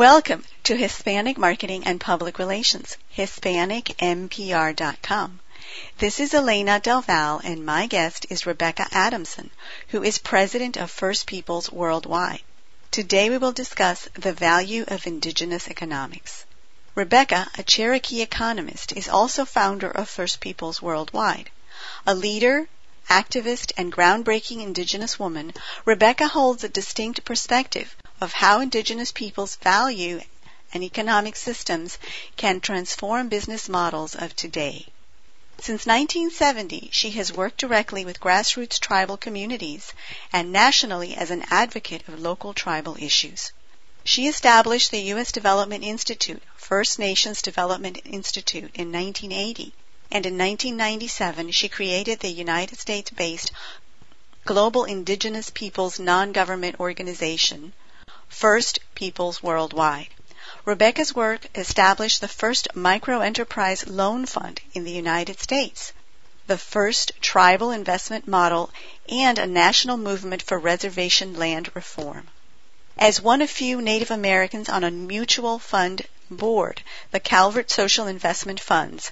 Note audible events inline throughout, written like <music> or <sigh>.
Welcome to Hispanic Marketing and Public Relations, HispanicMPR.com. This is Elena Del Val, and my guest is Rebecca Adamson, who is president of First Peoples Worldwide. Today we will discuss the value of indigenous economics. Rebecca, a Cherokee economist, is also founder of First Peoples Worldwide. A leader, activist, and groundbreaking indigenous woman, Rebecca holds a distinct perspective of how indigenous peoples value and economic systems can transform business models of today. Since 1970, she has worked directly with grassroots tribal communities and nationally as an advocate of local tribal issues. She established the U.S. Development Institute, First Nations Development Institute, in 1980, and in 1997 she created the United States based Global Indigenous Peoples Non Government Organization, First Peoples Worldwide. Rebecca's work established the first microenterprise loan fund in the United States, the first tribal investment model, and a national movement for reservation land reform. As one of few Native Americans on a mutual fund board, the Calvert Social Investment Funds,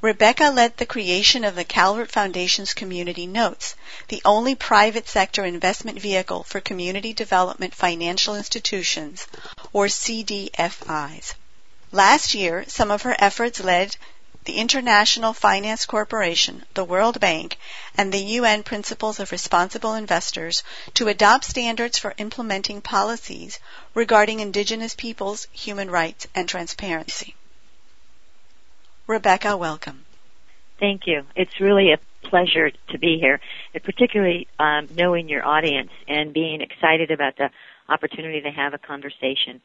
Rebecca led the creation of the Calvert Foundation's Community Notes, the only private sector investment vehicle for community development financial institutions, or CDFIs. Last year, some of her efforts led the International Finance Corporation, the World Bank, and the UN Principles of Responsible Investors to adopt standards for implementing policies regarding indigenous peoples, human rights, and transparency. Rebecca, welcome. Thank you. It's really a pleasure to be here, and particularly um, knowing your audience and being excited about the opportunity to have a conversation.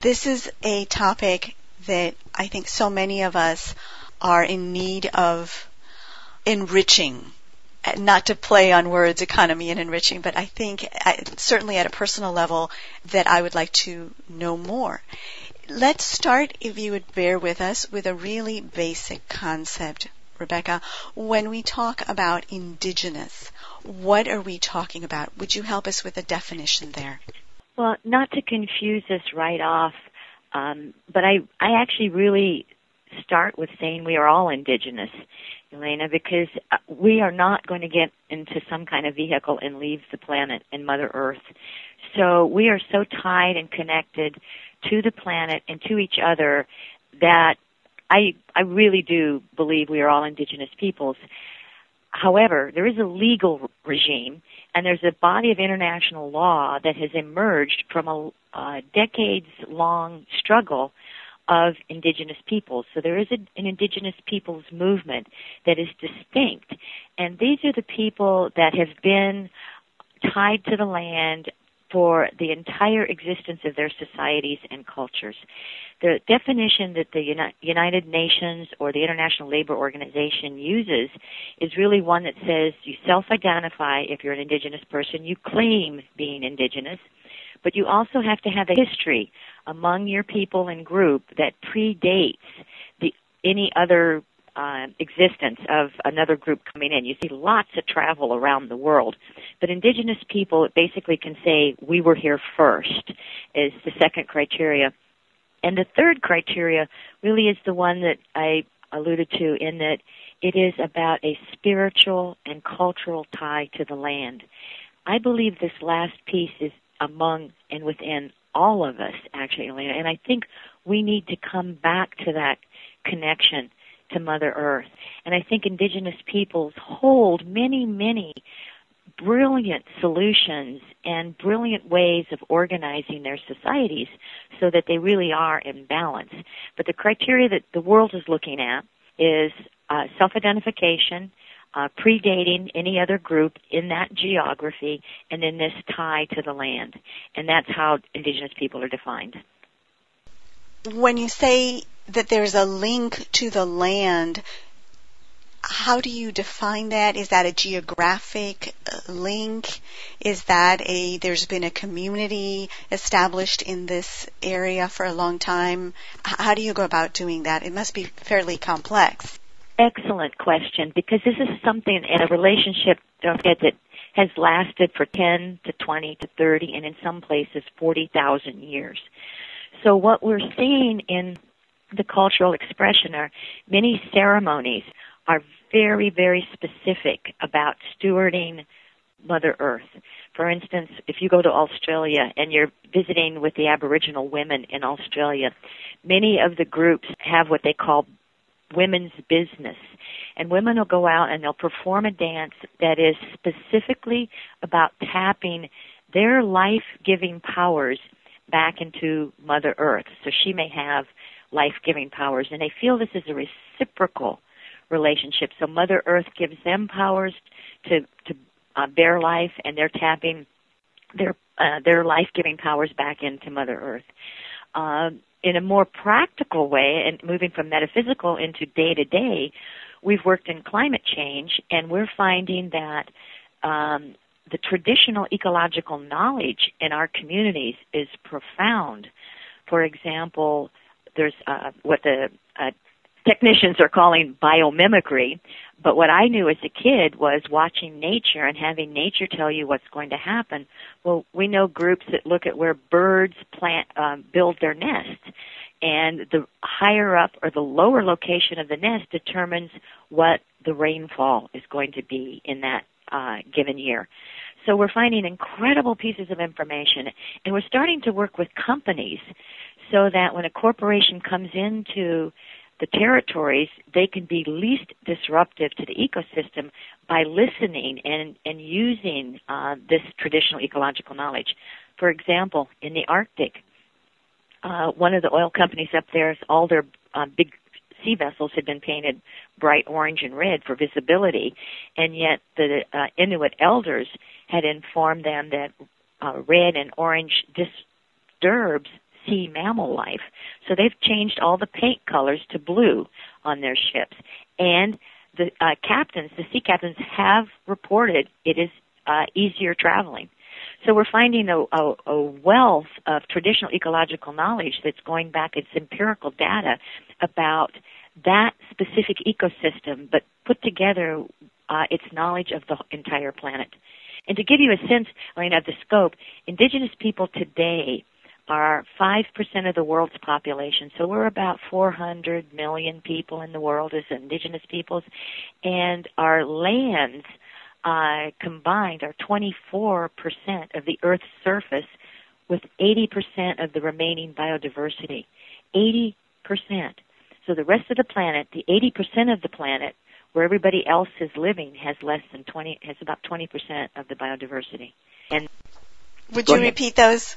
This is a topic that I think so many of us are in need of enriching. Not to play on words, economy and enriching, but I think certainly at a personal level that I would like to know more. Let's start, if you would bear with us, with a really basic concept, Rebecca. When we talk about indigenous, what are we talking about? Would you help us with a definition there? Well, not to confuse us right off, um, but I, I actually really start with saying we are all indigenous, Elena, because uh, we are not going to get into some kind of vehicle and leave the planet and Mother Earth. So we are so tied and connected to the planet and to each other that I I really do believe we are all indigenous peoples. However, there is a legal regime and there's a body of international law that has emerged from a, decades long struggle of indigenous peoples. So there is a, an indigenous peoples movement that is distinct. And these are the people that have been tied to the land for the entire existence of their societies and cultures. The definition that the United Nations or the International Labor Organization uses is really one that says you self-identify if you're an indigenous person, you claim being indigenous, but you also have to have a history among your people and group that predates the any other uh, existence of another group coming in. You see lots of travel around the world, but indigenous people basically can say we were here first is the second criteria. And the third criteria really is the one that I alluded to in that it is about a spiritual and cultural tie to the land. I believe this last piece is among and within all of us, actually, Elena, and I think we need to come back to that connection to Mother Earth. And I think indigenous peoples hold many, many brilliant solutions and brilliant ways of organizing their societies so that they really are in balance. But the criteria that the world is looking at is uh, self-identification, uh, predating any other group in that geography, and then this tie to the land. And that's how indigenous people are defined. When you say that there's a link to the land. How do you define that? Is that a geographic uh, link? Is that a, there's been a community established in this area for a long time? How do you go about doing that? It must be fairly complex. Excellent question because this is something in a relationship, don't forget that has lasted for 10 to 20 to 30 and in some places 40,000 years. So what we're seeing in the cultural expression are many ceremonies are very, very specific about stewarding Mother Earth. For instance, if you go to Australia and you're visiting with the Aboriginal women in Australia, many of the groups have what they call women's business. And women will go out and they'll perform a dance that is specifically about tapping their life-giving powers back into Mother Earth. So she may have life-giving powers and they feel this is a reciprocal relationship. So Mother Earth gives them powers to, to uh, bear life and they're tapping their, uh, their life-giving powers back into Mother Earth. Uh, in a more practical way and moving from metaphysical into day to day, we've worked in climate change and we're finding that um, the traditional ecological knowledge in our communities is profound. For example, there's uh, what the uh, technicians are calling biomimicry, but what I knew as a kid was watching nature and having nature tell you what's going to happen. Well, we know groups that look at where birds plant um, build their nests, and the higher up or the lower location of the nest determines what the rainfall is going to be in that uh, given year. So we're finding incredible pieces of information, and we're starting to work with companies so that when a corporation comes into the territories, they can be least disruptive to the ecosystem by listening and, and using uh, this traditional ecological knowledge. For example, in the Arctic, uh, one of the oil companies up there, all their uh, big sea vessels had been painted bright orange and red for visibility, and yet the uh, Inuit elders had informed them that uh, red and orange disturbs sea mammal life. So they've changed all the paint colors to blue on their ships. And the uh, captains, the sea captains, have reported it is uh, easier traveling. So we're finding a, a, a, wealth of traditional ecological knowledge that's going back, it's empirical data about that specific ecosystem, but put together uh, its knowledge of the entire planet. And to give you a sense, Elena, of the scope, indigenous people today are 5% of the world's population. So we're about 400 million people in the world as indigenous peoples. And our lands uh, combined are 24% of the Earth's surface with 80% of the remaining biodiversity. 80%. So the rest of the planet, the 80% of the planet where everybody else is living has less than 20, has about 20% of the biodiversity. And would you repeat those?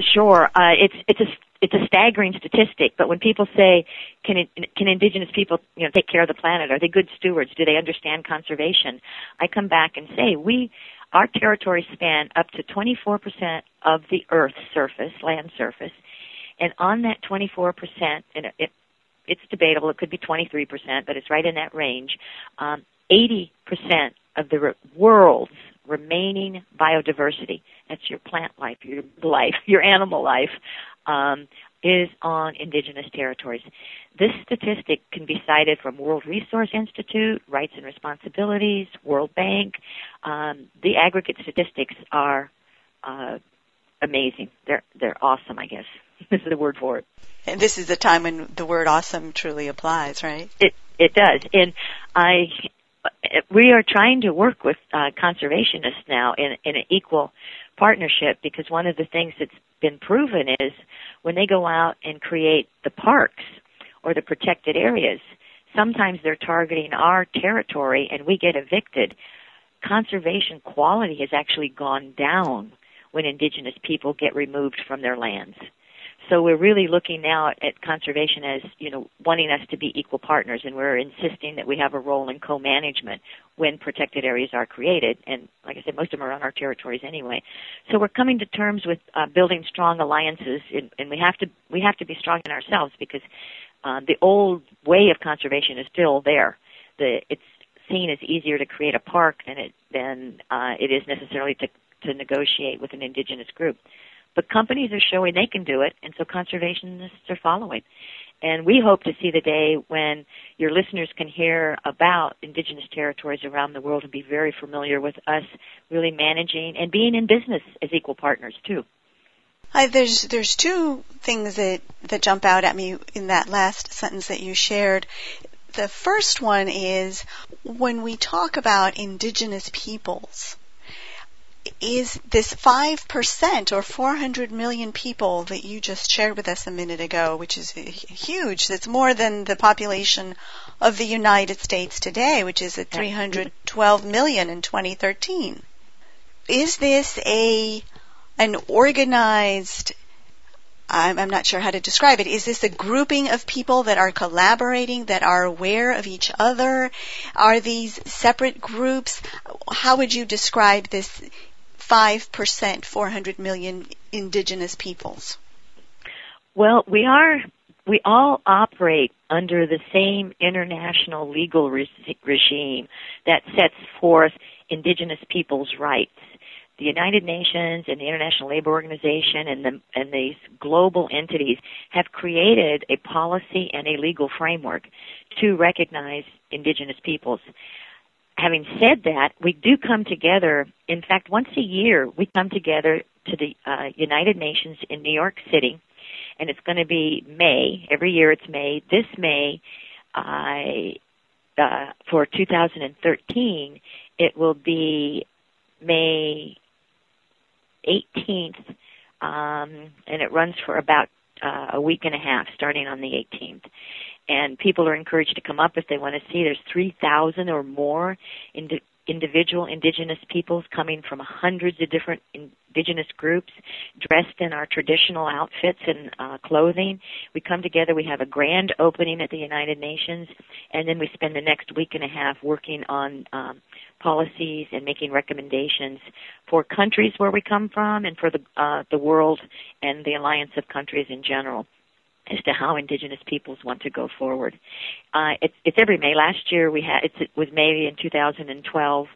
Sure, uh, it's it's a it's a staggering statistic. But when people say, "Can can indigenous people you know take care of the planet? Are they good stewards? Do they understand conservation?" I come back and say, "We our territories span up to 24% of the Earth's surface, land surface, and on that 24%, and it it's debatable. It could be 23%, but it's right in that range. Um, 80% of the world's remaining biodiversity, that's your plant life, your life, your animal life, um, is on indigenous territories. This statistic can be cited from World Resource Institute, Rights and Responsibilities, World Bank. Um, the aggregate statistics are uh, amazing. They're they're awesome. I guess <laughs> this is the word for it. And this is the time when the word "awesome" truly applies, right? It it does, and I we are trying to work with uh, conservationists now in, in an equal partnership because one of the things that's been proven is when they go out and create the parks or the protected areas, sometimes they're targeting our territory and we get evicted. Conservation quality has actually gone down when indigenous people get removed from their lands. So we're really looking now at conservation as, you know, wanting us to be equal partners and we're insisting that we have a role in co-management when protected areas are created. And like I said, most of them are on our territories anyway. So we're coming to terms with uh, building strong alliances and, and, we have to, we have to be strong in ourselves because uh, the old way of conservation is still there. The, it's seen as easier to create a park than it, than uh, it is necessarily to, to negotiate with an indigenous group. But companies are showing they can do it, and so conservationists are following. And we hope to see the day when your listeners can hear about indigenous territories around the world and be very familiar with us really managing and being in business as equal partners too. Hi, there's there's two things that that jump out at me in that last sentence that you shared. The first one is when we talk about indigenous peoples, is this 5% or 400 million people that you just shared with us a minute ago, which is huge. That's more than the population of the United States today, which is at 312 million in 2013. Is this a an organized I'm, I'm not sure how to describe it. Is this a grouping of people that are collaborating, that are aware of each other? Are these separate groups? How would you describe this 5%, 400 million indigenous peoples? Well, we are, we all operate under the same international legal re- regime that sets forth indigenous peoples' rights. The United Nations and the International Labor Organization and the and these global entities have created a policy and a legal framework to recognize indigenous peoples having said that, we do come together. In fact, once a year, we come together to the uh, United Nations in New York City, and it's going to be May. Every year it's May. This May, I uh, for 2013, it will be May 18th, um, and it runs for about uh, a week and a half, starting on the 18th and people are encouraged to come up if they want to see. There's 3,000 or more ind- individual indigenous peoples coming from hundreds of different indigenous groups dressed in our traditional outfits and uh, clothing. We come together, we have a grand opening at the United Nations, and then we spend the next week and a half working on um, policies and making recommendations for countries where we come from and for the, uh, the world and the alliance of countries in general as to how indigenous peoples want to go forward. Uh, it's, it's every May. Last year we had it was May in 2012.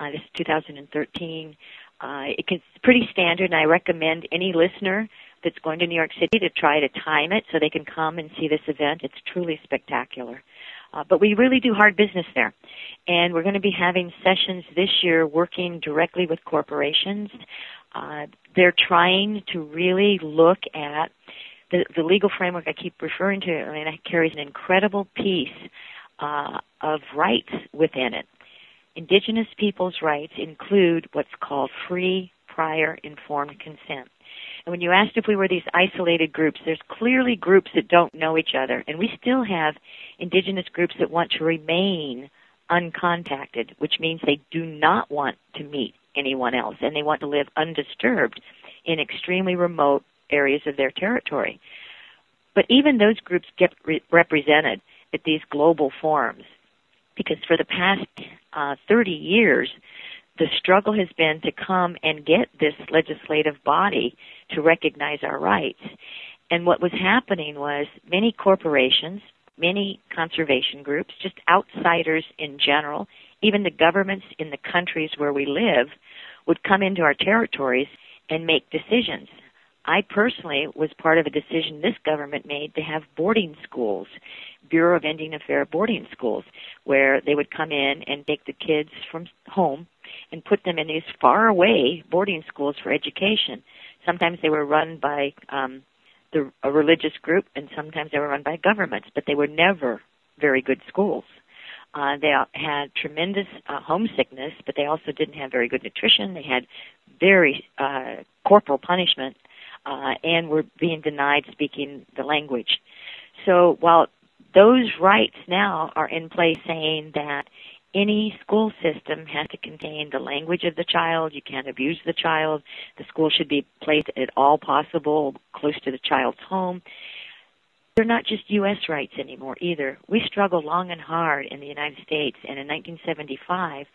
Uh, this is 2013. Uh, it's pretty standard, and I recommend any listener that's going to New York City to try to time it so they can come and see this event. It's truly spectacular. Uh, but we really do hard business there. And we're going to be having sessions this year working directly with corporations. Uh, they're trying to really look at the, the legal framework I keep referring to, I mean, it carries an incredible piece uh, of rights within it. Indigenous peoples' rights include what's called free, prior, informed consent. And when you asked if we were these isolated groups, there's clearly groups that don't know each other, and we still have indigenous groups that want to remain uncontacted, which means they do not want to meet anyone else, and they want to live undisturbed in extremely remote areas of their territory. But even those groups get re- represented at these global forums because for the past uh, 30 years, the struggle has been to come and get this legislative body to recognize our rights. And what was happening was many corporations, many conservation groups, just outsiders in general, even the governments in the countries where we live would come into our territories and make decisions I personally was part of a decision this government made to have boarding schools, Bureau of Indian Affairs boarding schools, where they would come in and take the kids from home and put them in these far away boarding schools for education. Sometimes they were run by um, the, a religious group, and sometimes they were run by governments, but they were never very good schools. Uh, they had tremendous uh, homesickness, but they also didn't have very good nutrition. They had very uh, corporal punishment uh, and were being denied speaking the language. So while those rights now are in place saying that any school system has to contain the language of the child. You can't abuse the child. The school should be placed at all possible close to the child's home. They're not just U.S. rights anymore either. We struggled long and hard in the United States, and in 1975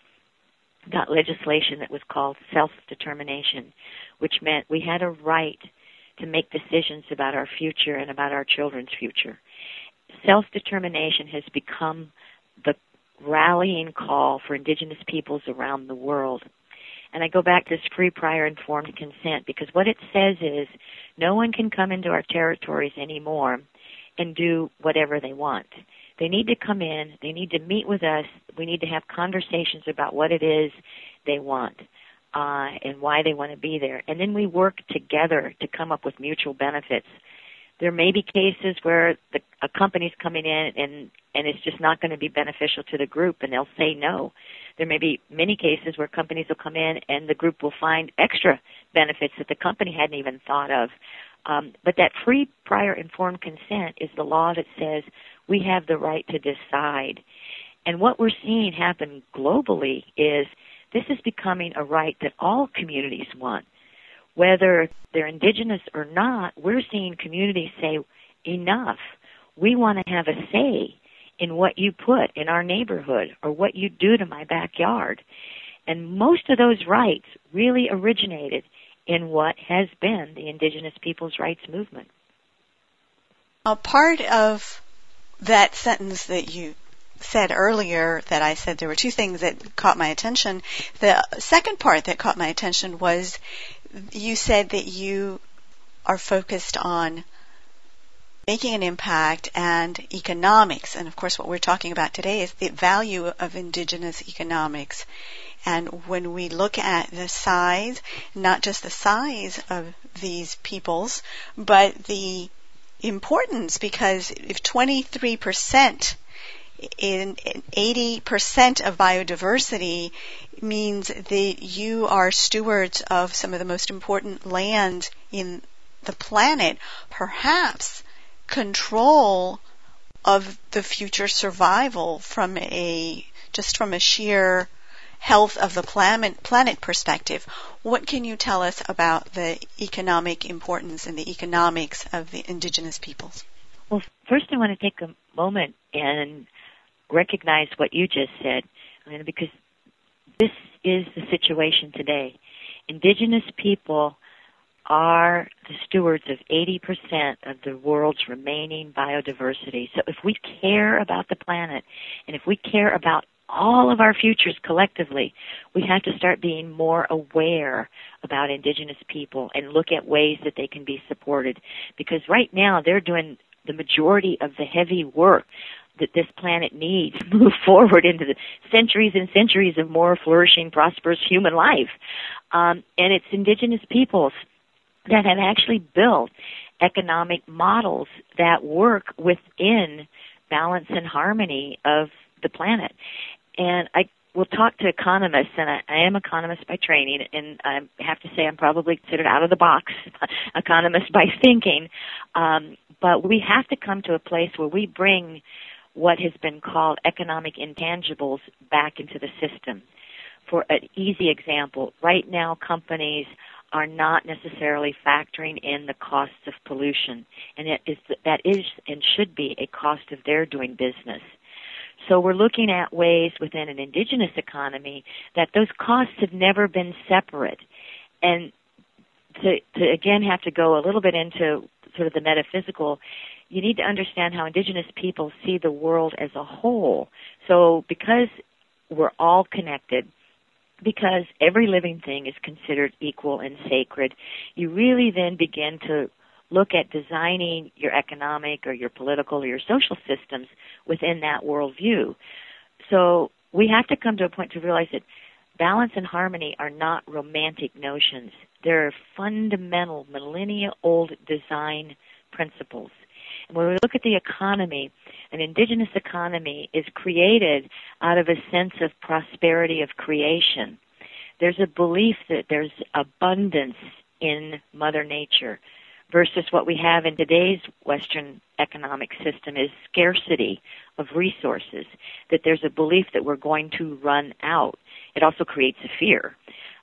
got legislation that was called self-determination, which meant we had a right to make decisions about our future and about our children's future. Self-determination has become the rallying call for indigenous peoples around the world. And I go back to this free prior informed consent because what it says is no one can come into our territories anymore and do whatever they want. They need to come in, they need to meet with us, we need to have conversations about what it is they want. Uh, and why they want to be there. And then we work together to come up with mutual benefits. There may be cases where the, a company's coming in and, and it's just not going to be beneficial to the group and they'll say no. There may be many cases where companies will come in and the group will find extra benefits that the company hadn't even thought of. Um, but that free prior informed consent is the law that says we have the right to decide. And what we're seeing happen globally is this is becoming a right that all communities want. Whether they're indigenous or not, we're seeing communities say, enough. We want to have a say in what you put in our neighborhood or what you do to my backyard. And most of those rights really originated in what has been the indigenous people's rights movement. A part of that sentence that you said earlier that I said there were two things that caught my attention. The second part that caught my attention was you said that you are focused on making an impact and economics. And of course, what we're talking about today is the value of indigenous economics. And when we look at the size, not just the size of these peoples, but the importance, because if 23% in 80% of biodiversity means that you are stewards of some of the most important land in the planet, perhaps control of the future survival from a just from a sheer health of the planet, planet perspective. What can you tell us about the economic importance and the economics of the indigenous peoples? Well, first I want to take a moment and recognize what you just said, because this is the situation today. Indigenous people are the stewards of 80% of the world's remaining biodiversity. So if we care about the planet and if we care about all of our futures collectively, we have to start being more aware about indigenous people and look at ways that they can be supported. Because right now they're doing the majority of the heavy work that this planet needs to <laughs> move forward into the centuries and centuries of more flourishing, prosperous human life. Um, and it's indigenous peoples that have actually built economic models that work within balance and harmony of the planet. And I will talk to economists, and I, I am economist by training, and I have to say I'm probably considered out of the box <laughs> economist by thinking. Um, but we have to come to a place where we bring what has been called economic intangibles back into the system. For an easy example, right now companies are not necessarily factoring in the costs of pollution, and it is that is and should be a cost of their doing business. So we're looking at ways within an indigenous economy that those costs have never been separate, and to, to again have to go a little bit into sort of the metaphysical you need to understand how indigenous people see the world as a whole. So because we're all connected, because every living thing is considered equal and sacred, you really then begin to look at designing your economic or your political or your social systems within that worldview. So we have to come to a point to realize that balance and harmony are not romantic notions. They're fundamental millennia old design principles. When we look at the economy, an indigenous economy is created out of a sense of prosperity of creation. There's a belief that there's abundance in Mother Nature versus what we have in today's Western economic system is scarcity of resources, that there's a belief that we're going to run out. It also creates a fear.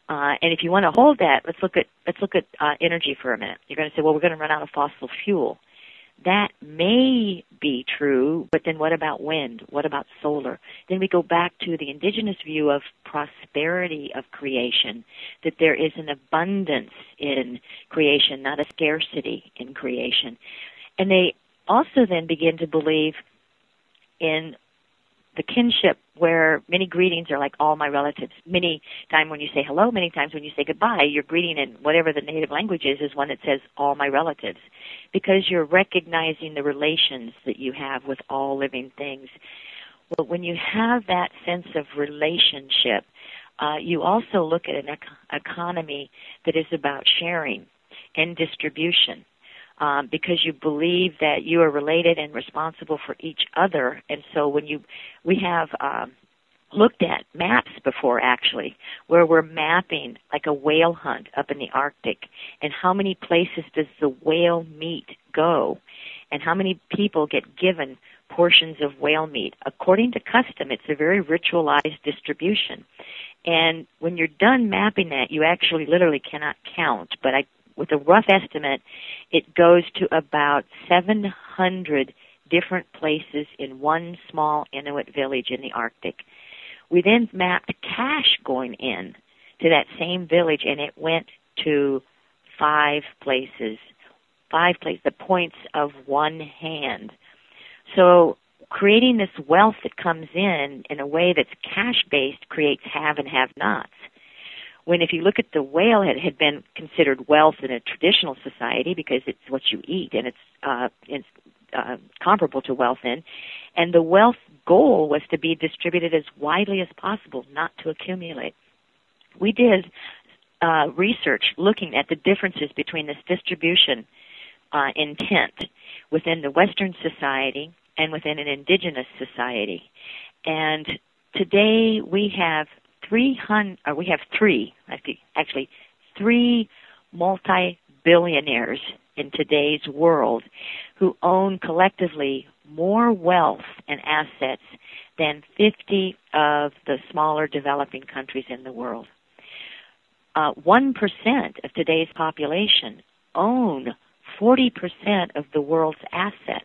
Uh, and if you want to hold that, let's look at let's look at uh, energy for a minute. You're going to say, well, we're going to run out of fossil fuel. That may be true, but then what about wind? What about solar? Then we go back to the indigenous view of prosperity of creation, that there is an abundance in creation, not a scarcity in creation. And they also then begin to believe in the kinship where many greetings are like all my relatives. Many times when you say hello, many times when you say goodbye, your greeting in whatever the native language is is one that says all my relatives. Because you're recognizing the relations that you have with all living things. Well, when you have that sense of relationship, uh, you also look at an ec- economy that is about sharing and distribution um, because you believe that you are related and responsible for each other. And so when you, we have um, looked at maps before actually, where we're mapping like a whale hunt up in the Arctic, and how many places does the whale meat go, and how many people get given portions of whale meat. According to custom, it's a very ritualized distribution. And when you're done mapping that, you actually literally cannot count, but I with a rough estimate, it goes to about 700 different places in one small Inuit village in the Arctic. We then mapped cash going in to that same village and it went to five places. Five places, the points of one hand. So creating this wealth that comes in in a way that's cash based creates have and have nots when if you look at the whale it had been considered wealth in a traditional society because it's what you eat and it's uh it's uh, comparable to wealth in and the wealth goal was to be distributed as widely as possible not to accumulate we did uh, research looking at the differences between this distribution uh, intent within the Western society and within an indigenous society. And today we have 300, uh, we have three, actually, three multi-billionaires in today's world who own collectively more wealth and assets than 50 of the smaller developing countries in the world. Uh, 1% of today's population own 40% of the world's assets.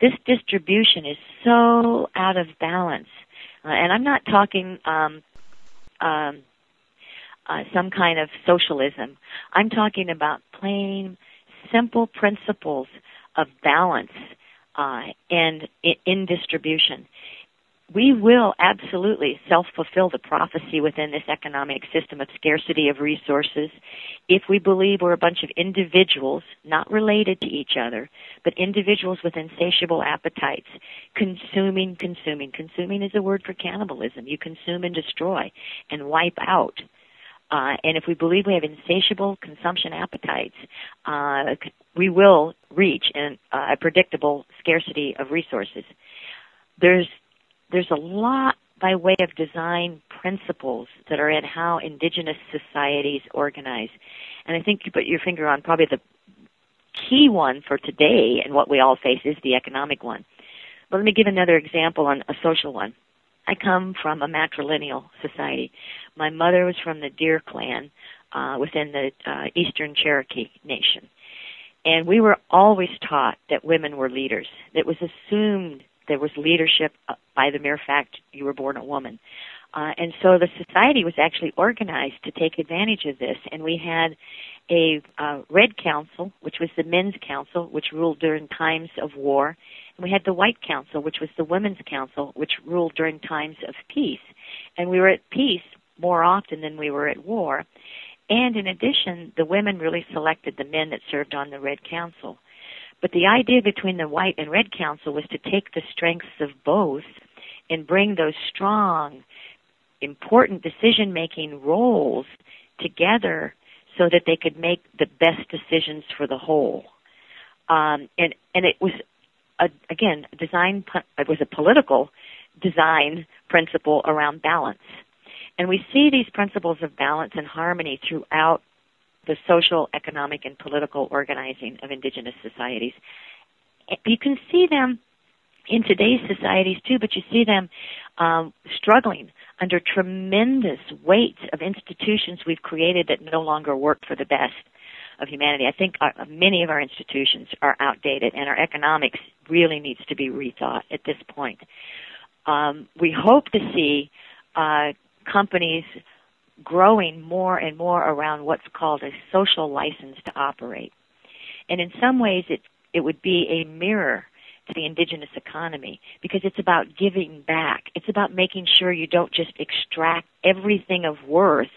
This distribution is so out of balance. Uh, and I'm not talking um, um, uh, some kind of socialism. I'm talking about plain, simple principles of balance uh, and in, in distribution we will absolutely self-fulfill the prophecy within this economic system of scarcity of resources if we believe we're a bunch of individuals, not related to each other, but individuals with insatiable appetites, consuming, consuming. Consuming is a word for cannibalism. You consume and destroy and wipe out. Uh, and if we believe we have insatiable consumption appetites, uh, we will reach an, uh, a predictable scarcity of resources. There's there's a lot by way of design principles that are in how indigenous societies organize. And I think you put your finger on probably the key one for today and what we all face is the economic one. But let me give another example on a social one. I come from a matrilineal society. My mother was from the Deer clan uh, within the uh, Eastern Cherokee Nation. And we were always taught that women were leaders. It was assumed there was leadership uh, by the mere fact you were born a woman. Uh, and so the society was actually organized to take advantage of this, and we had a uh, Red Council, which was the men's council, which ruled during times of war, and we had the White Council, which was the women's council, which ruled during times of peace. And we were at peace more often than we were at war. And in addition, the women really selected the men that served on the Red Council. But the idea between the White and Red Council was to take the strengths of both and bring those strong, important decision making roles together so that they could make the best decisions for the whole. Um, and and it was a, again design. It was a political design principle around balance, and we see these principles of balance and harmony throughout the social, economic, and political organizing of indigenous societies. You can see them in today's societies too, but you see them um, struggling under tremendous weights of institutions we've created that no longer work for the best of humanity. I think our, many of our institutions are outdated, and our economics really needs to be rethought at this point. Um, we hope to see uh, companies growing more and more around what's called a social license to operate. And in some ways it it would be a mirror to the indigenous economy because it's about giving back. It's about making sure you don't just extract everything of worth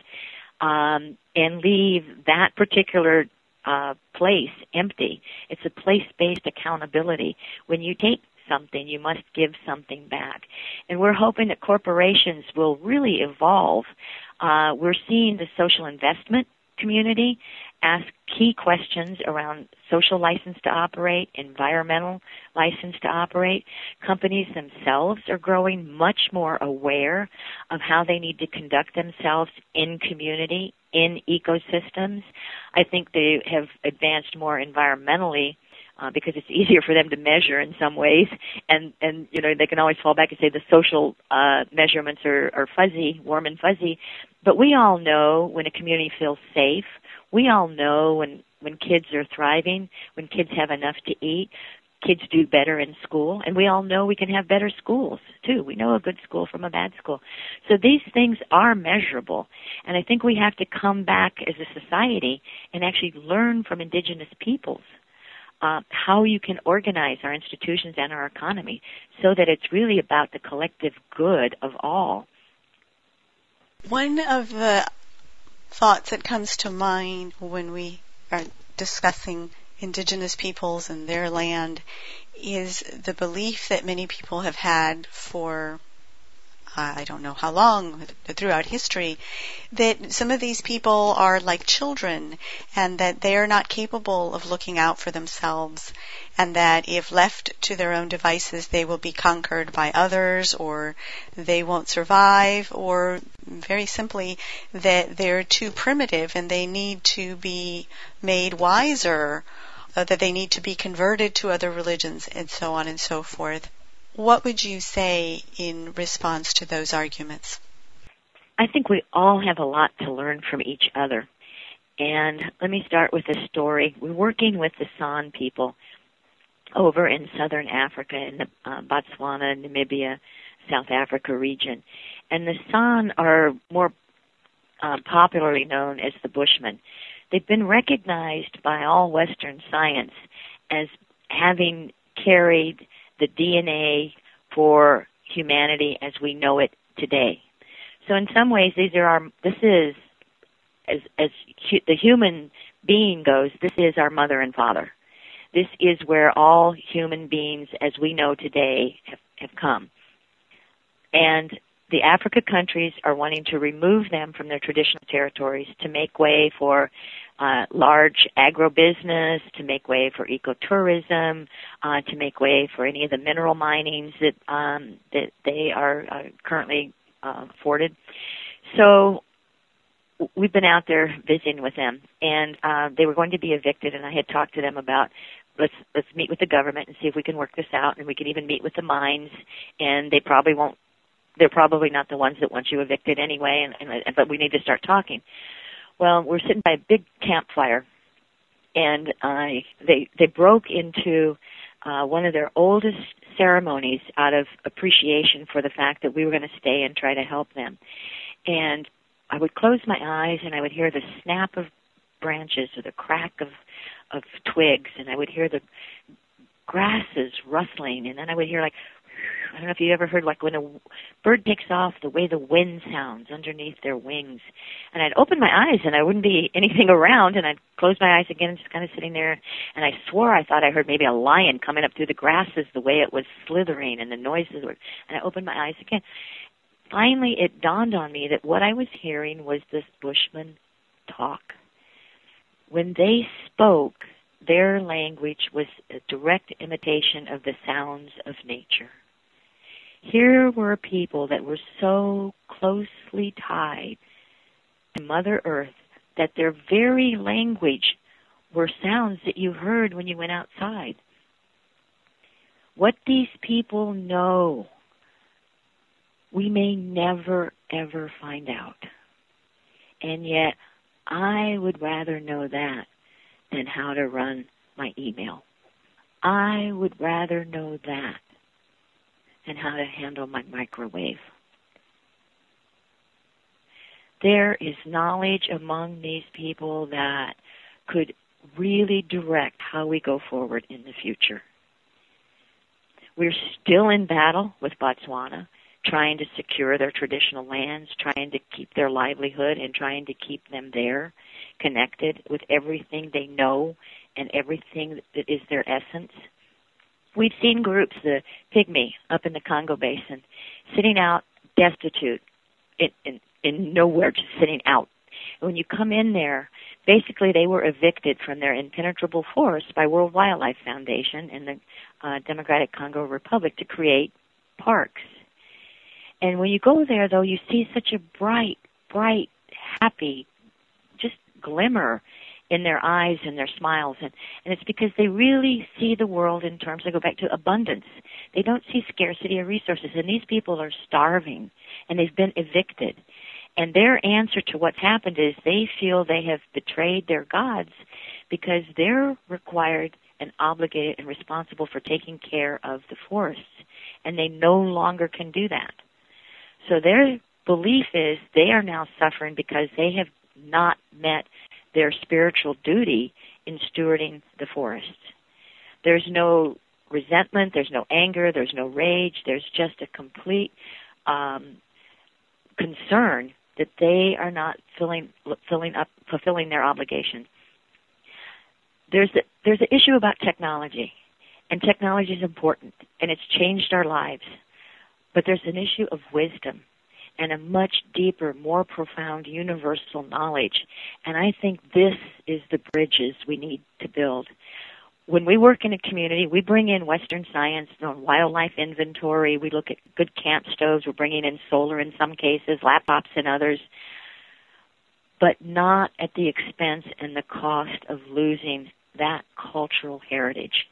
um, and leave that particular uh, place empty. It's a place-based accountability. When you take something, you must give something back. And we're hoping that corporations will really evolve. Uh, we're seeing the social investment community ask key questions around social license to operate, environmental license to operate. Companies themselves are growing much more aware of how they need to conduct themselves in community, in ecosystems. I think they have advanced more environmentally uh, because it's <laughs> easier for them to measure in some ways, and and you know they can always fall back and say the social uh, measurements are, are fuzzy, warm and fuzzy. But we all know when a community feels safe. We all know when when kids are thriving, when kids have enough to eat, kids do better in school, and we all know we can have better schools too. We know a good school from a bad school. So these things are measurable, and I think we have to come back as a society and actually learn from indigenous peoples uh, how you can organize our institutions and our economy so that it's really about the collective good of all. One of the thoughts that comes to mind when we are discussing indigenous peoples and their land is the belief that many people have had for I don't know how long throughout history, that some of these people are like children and that they are not capable of looking out for themselves and that if left to their own devices, they will be conquered by others or they won't survive or very simply that they're too primitive and they need to be made wiser, uh, that they need to be converted to other religions and so on and so forth. What would you say in response to those arguments? I think we all have a lot to learn from each other. And let me start with a story. We're working with the San people over in southern Africa, in the uh, Botswana, Namibia, South Africa region. And the San are more uh, popularly known as the Bushmen. They've been recognized by all Western science as having carried the DNA for humanity as we know it today. So in some ways, these are our. This is as as hu- the human being goes. This is our mother and father. This is where all human beings, as we know today, have, have come. And the Africa countries are wanting to remove them from their traditional territories to make way for uh, large agribusiness, to make way for ecotourism, uh, to make way for any of the mineral minings that um, that they are uh, currently uh, afforded. So we've been out there visiting with them, and uh, they were going to be evicted, and I had talked to them about let's let's meet with the government and see if we can work this out, and we can even meet with the mines, and they probably won't. They're probably not the ones that want you evicted anyway, and, and but we need to start talking. Well, we're sitting by a big campfire, and I they they broke into uh, one of their oldest ceremonies out of appreciation for the fact that we were going to stay and try to help them. And I would close my eyes and I would hear the snap of branches or the crack of of twigs, and I would hear the grasses rustling, and then I would hear like I don't know if you ever heard like when a bird takes off, the way the wind sounds underneath their wings. And I'd open my eyes and I wouldn't be <laughs> anything around and I'd close my eyes again and just kind of sitting there and I swore I thought I heard maybe a lion coming up through the grasses the way it was slithering and the noises were and I opened my eyes again. Finally it dawned on me that what I was hearing was this bushman talk. When they spoke, their language was a direct imitation of the sounds of nature. Here were people that were so closely tied to Mother Earth that their very language were sounds that you heard when you went outside. What these people know, we may never ever find out. And yet, I would rather know that than how to run my email. I would rather know that and how to handle my microwave. There is knowledge among these people that could really direct how we go forward in the future. We're still in battle with Botswana, trying to secure their traditional lands, trying to keep their livelihood, and trying to keep them there, connected with everything they know and everything that is their essence. We've seen groups, the Pygmy up in the Congo Basin, sitting out destitute, in, in, in nowhere, just sitting out. And when you come in there, basically they were evicted from their impenetrable forest by World Wildlife Foundation in the uh, Democratic Congo Republic to create parks. And when you go there, though, you see such a bright, bright, happy, just glimmer in their eyes and their smiles and and it's because they really see the world in terms I go back to abundance. They don't see scarcity of resources and these people are starving and they've been evicted. And their answer to what's happened is they feel they have betrayed their gods because they're required and obligated and responsible for taking care of the forests and they no longer can do that. So their belief is they are now suffering because they have not met their spiritual duty in stewarding the forests. There's no resentment, there's no anger, there's no rage, there's just a complete um, concern that they are not filling filling up fulfilling their obligation. There's there's an issue about technology, and technology is important, and it's changed our lives. But there's an issue of wisdom and a much deeper, more profound universal knowledge. And I think this is the bridges we need to build. When we work in a community, we bring in Western science on wildlife inventory. We look at good camp stoves. We're bringing in solar in some cases, laptops in others, but not at the expense and the cost of losing that cultural heritage.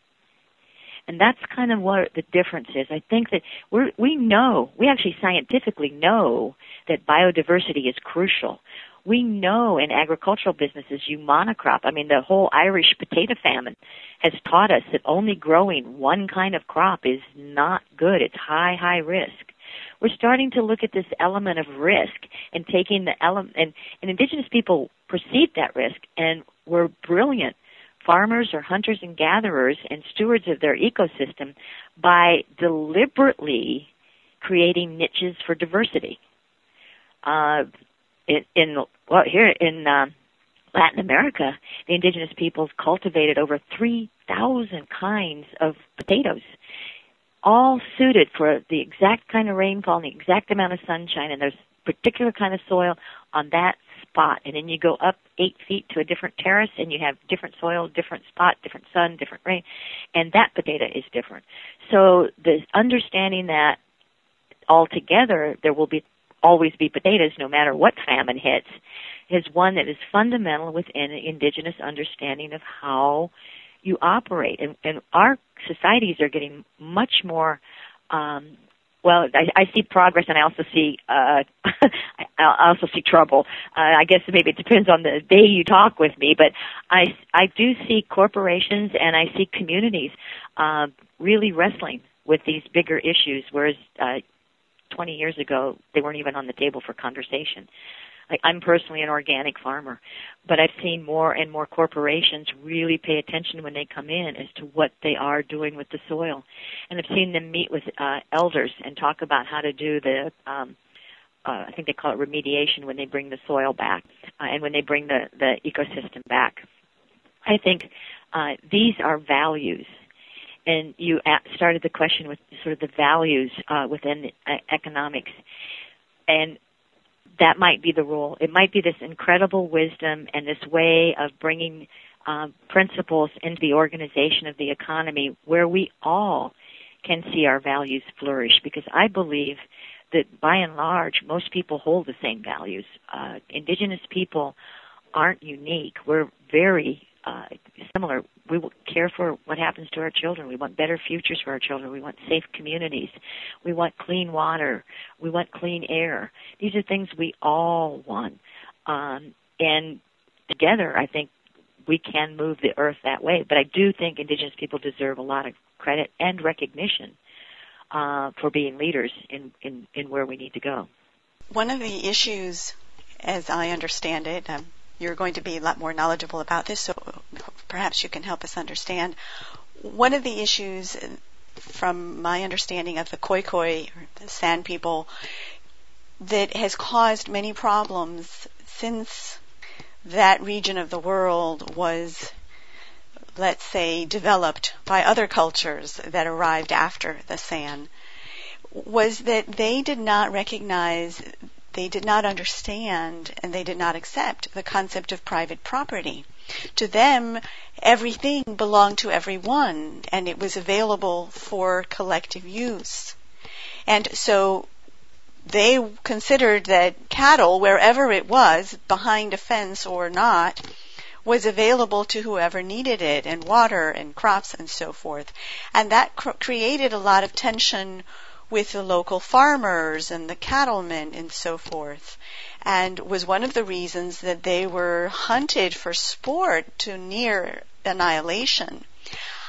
And that's kind of what the difference is. I think that we we know, we actually scientifically know that biodiversity is crucial. We know in agricultural businesses you monocrop. I mean, the whole Irish potato famine has taught us that only growing one kind of crop is not good. It's high, high risk. We're starting to look at this element of risk and taking the element, and, and indigenous people perceive that risk and we're brilliant farmers or hunters and gatherers and stewards of their ecosystem by deliberately creating niches for diversity. Uh, in, in well, here in uh, Latin America, the indigenous peoples cultivated over 3,000 kinds of potatoes, all suited for the exact kind of rainfall and the exact amount of sunshine, and there's particular kind of soil on that spot. And then you go up eight feet to a different terrace and you have different soil, different spot, different sun, different rain. And that potato is different. So the understanding that altogether there will be always be potatoes no matter what famine hits is one that is fundamental within indigenous understanding of how you operate. And, and our societies are getting much more um, well, I, I see progress, and I also see uh, <laughs> I also see trouble. Uh, I guess maybe it depends on the day you talk with me, but I I do see corporations and I see communities uh, really wrestling with these bigger issues, whereas uh, 20 years ago they weren't even on the table for conversation. Like I'm personally an organic farmer, but I've seen more and more corporations really pay attention when they come in as to what they are doing with the soil, and I've seen them meet with uh, elders and talk about how to do the um, uh, I think they call it remediation when they bring the soil back uh, and when they bring the the ecosystem back. I think uh, these are values. And you started the question with sort of the values uh, within uh, economics, and that might be the rule. It might be this incredible wisdom and this way of bringing uh, principles into the organization of the economy where we all can see our values flourish because I believe that by and large most people hold the same values. Uh, indigenous people aren't unique. We're very uh, similar. We will care for what happens to our children. We want better futures for our children. We want safe communities. We want clean water. We want clean air. These are things we all want. Um, and together, I think we can move the earth that way. But I do think Indigenous people deserve a lot of credit and recognition uh, for being leaders in, in, in where we need to go. One of the issues, as I understand it, um, you're going to be a lot more knowledgeable about this, so perhaps you can help us understand. One of the issues from my understanding of the Khoikhoi, the San people, that has caused many problems since that region of the world was, let's say, developed by other cultures that arrived after the San, was that they did not recognize, they did not understand, and they did not accept the concept of private property. To them, everything belonged to everyone, and it was available for collective use. And so they considered that cattle, wherever it was, behind a fence or not, was available to whoever needed it, and water and crops and so forth. And that cr- created a lot of tension with the local farmers and the cattlemen and so forth. And was one of the reasons that they were hunted for sport to near annihilation.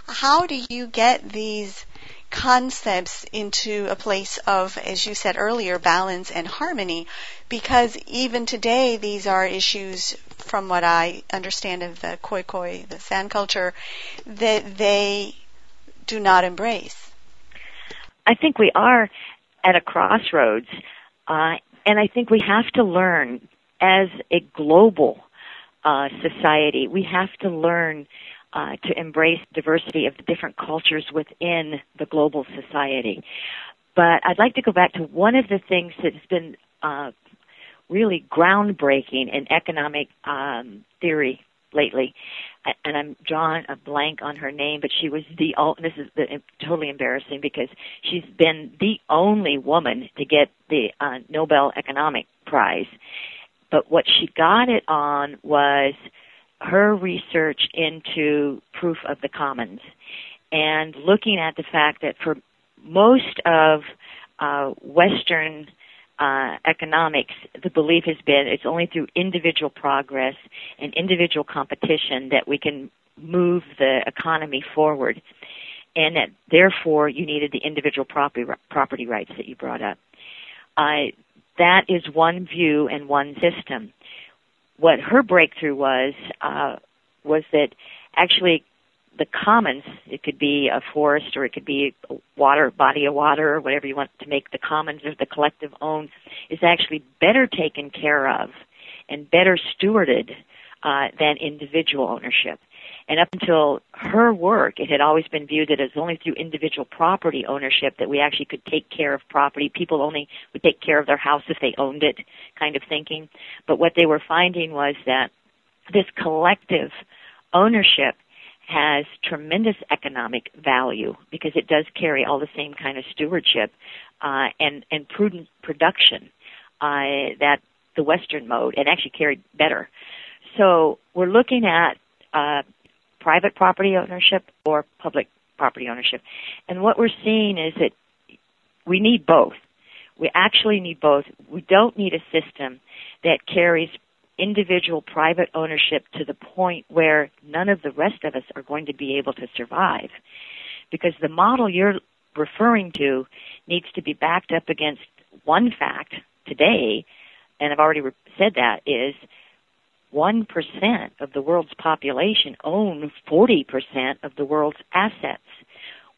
How do you get these concepts into a place of, as you said earlier, balance and harmony, because even today these are issues, from what I understand of the Khoikhoi, the San culture, that they do not embrace. I think we are at a crossroads, uh, and I think we have to learn as a global uh, society. We have to learn uh, to embrace diversity of the different cultures within the global society. But I'd like to go back to one of the things that's been uh, really groundbreaking in economic um, theory lately, and I'm drawing a blank on her name, but she was the this is the, totally embarrassing because she's been the only woman to get the uh, Nobel Economic Prize. But what she got it on was her research into proof of the commons and looking at the fact that for most of uh, Western uh, economics, the belief has been it's only through individual progress and individual competition that we can move the economy forward, and that therefore you needed the individual property property rights that you brought up. Uh, that is one view and one system. What her breakthrough was uh, was that actually the commons, it could be a forest or it could be a water, body of water or whatever you want to make the commons or the collective own, is actually better taken care of and better stewarded uh, than individual ownership. And up until her work, it had always been viewed that it was only through individual property ownership that we actually could take care of property. People only would take care of their house if they owned it, kind of thinking. But what they were finding was that this collective ownership has tremendous economic value because it does carry all the same kind of stewardship uh, and and prudent production uh, that the Western mode and actually carried better. So we're looking at uh, private property ownership or public property ownership, and what we're seeing is that we need both. We actually need both. We don't need a system that carries individual private ownership to the point where none of the rest of us are going to be able to survive. Because the model you're referring to needs to be backed up against one fact today, and I've already said that, is 1% of the world's population own 40% of the world's assets.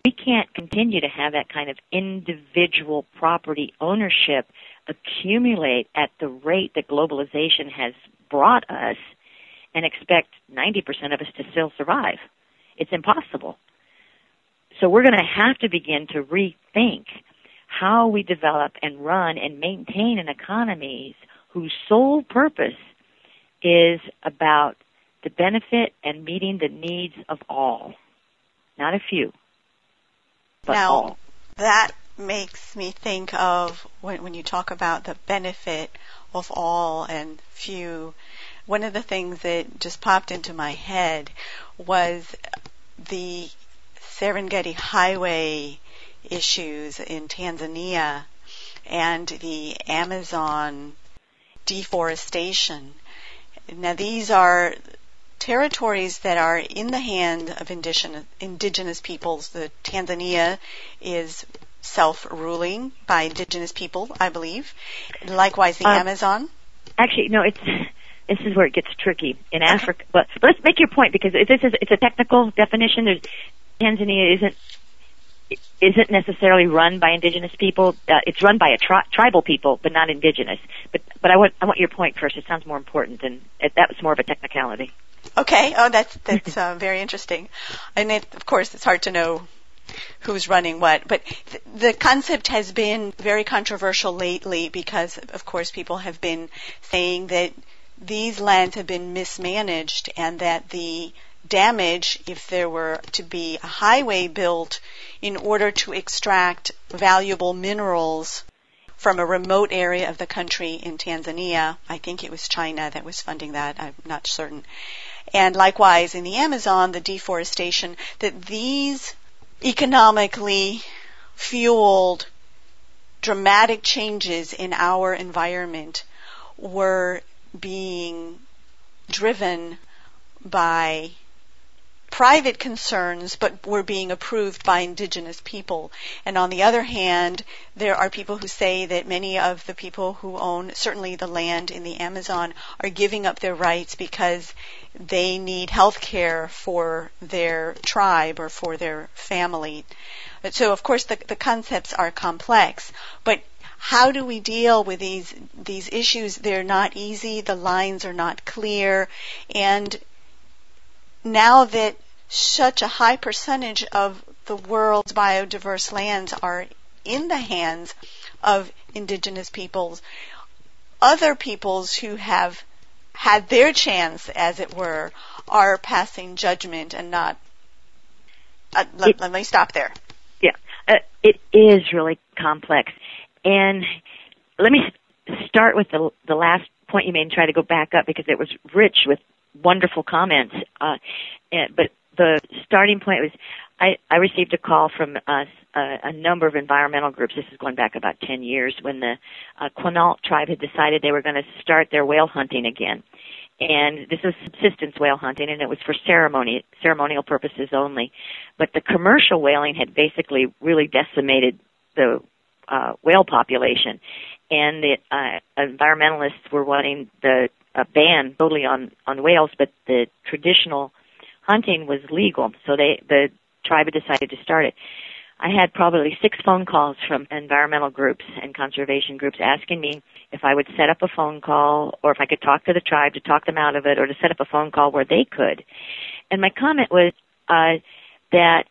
We can't continue to have that kind of individual property ownership accumulate at the rate that globalization has brought us and expect 90% of us to still survive. It's impossible. So we're going to have to begin to rethink how we develop and run and maintain an economy whose sole purpose is about the benefit and meeting the needs of all, not a few, but now, all. That makes me think of when, when you talk about the benefit of all and few. One of the things that just popped into my head was the Serengeti Highway issues in Tanzania and the Amazon deforestation. Now these are territories that are in the hand of indigenous, indigenous peoples. The Tanzania is self-ruling by indigenous people, I believe. Likewise, the uh, Amazon. Actually, no, it's <laughs> this is where it gets tricky in okay. Africa. But, but let's make your point because this is it's a technical definition. There's Tanzania isn't isn't necessarily run by indigenous people. Uh, it's run by a tri- tribal people, but not indigenous. But but I want I want your point first. It sounds more important, and it, that was more of a technicality. Okay. Oh, that's that's uh, very interesting. And it, of course, it's hard to know who's running what. But th- the concept has been very controversial lately because, of course, people have been saying that these lands have been mismanaged and that the damage if there were to be a highway built in order to extract valuable minerals from a remote area of the country in Tanzania. I think it was China that was funding that. I'm not certain. And likewise in the Amazon, the deforestation, that these economically fueled dramatic changes in our environment were being driven by private concerns but were being approved by indigenous people. And on the other hand, there are people who say that many of the people who own certainly the land in the Amazon are giving up their rights because they need health care for their tribe or for their family. So of course the, the concepts are complex, but how do we deal with these these issues? They're not easy. The lines are not clear, and now that such a high percentage of the world's biodiverse lands are in the hands of indigenous peoples, other peoples who have had their chance, as it were, are passing judgment and not. Uh, let, it, let, me stop there. Yeah, uh, it is really complex, and let me start with the the last point you made and try to go back up because it was rich with wonderful comments. Uh, but the starting point was I, I received a call from uh, a, a number of environmental groups. This is going back about 10 years when the uh, Quinault tribe had decided they were going to start their whale hunting again. And this was subsistence whale hunting and it was for ceremony, ceremonial purposes only. But the commercial whaling had basically really decimated the uh, whale population. And the uh, environmentalists were wanting the uh, ban totally on, on whales, but the traditional hunting was legal, so they the tribe decided to start it. I had probably six phone calls from environmental groups and conservation groups asking me if I would set up a phone call or if I could talk to the tribe to talk them out of it or to set up a phone call where they could. And my comment was uh, that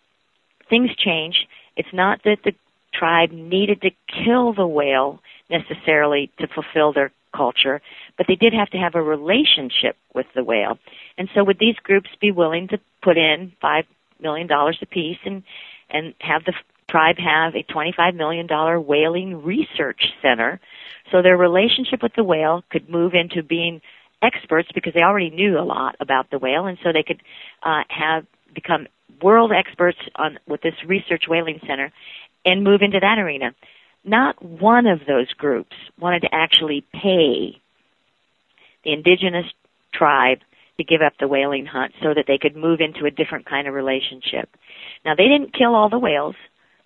things change. It's not that the tribe needed to kill the whale necessarily to fulfill their culture, but they did have to have a relationship with the whale. And so would these groups be willing to put in five million dollars apiece and and have the tribe have a $25 million whaling research center? So their relationship with the whale could move into being experts because they already knew a lot about the whale. And so they could uh, have become world experts on with this research whaling center and move into that arena not one of those groups wanted to actually pay the indigenous tribe to give up the whaling hunt so that they could move into a different kind of relationship. Now they didn't kill all the whales.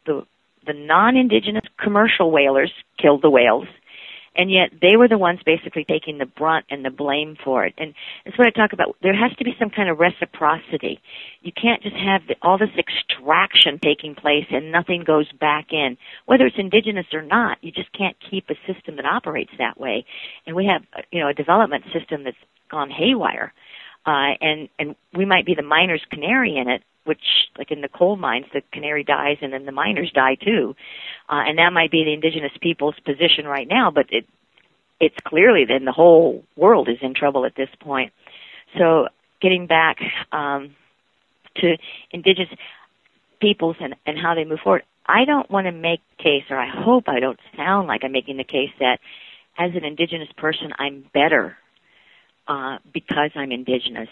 The the non-indigenous commercial whalers killed the whales and yet they were the ones basically taking the brunt and the blame for it. And that's what I talk about. There has to be some kind of reciprocity. You can't just have the, all this extraction taking place and nothing goes back in. Whether it's indigenous or not, you just can't keep a system that operates that way. And we have, you know, a development system that's gone haywire. Uh, and, and we might be the miner's canary in it, which, like in the coal mines, the canary dies and then the miners die too. Uh, and that might be the indigenous people's position right now, but it, it's clearly then the whole world is in trouble at this point. So getting back, um, to indigenous peoples and, and how they move forward, I don't want to make case, or I hope I don't sound like I'm making the case that as an indigenous person, I'm better uh, because I'm indigenous.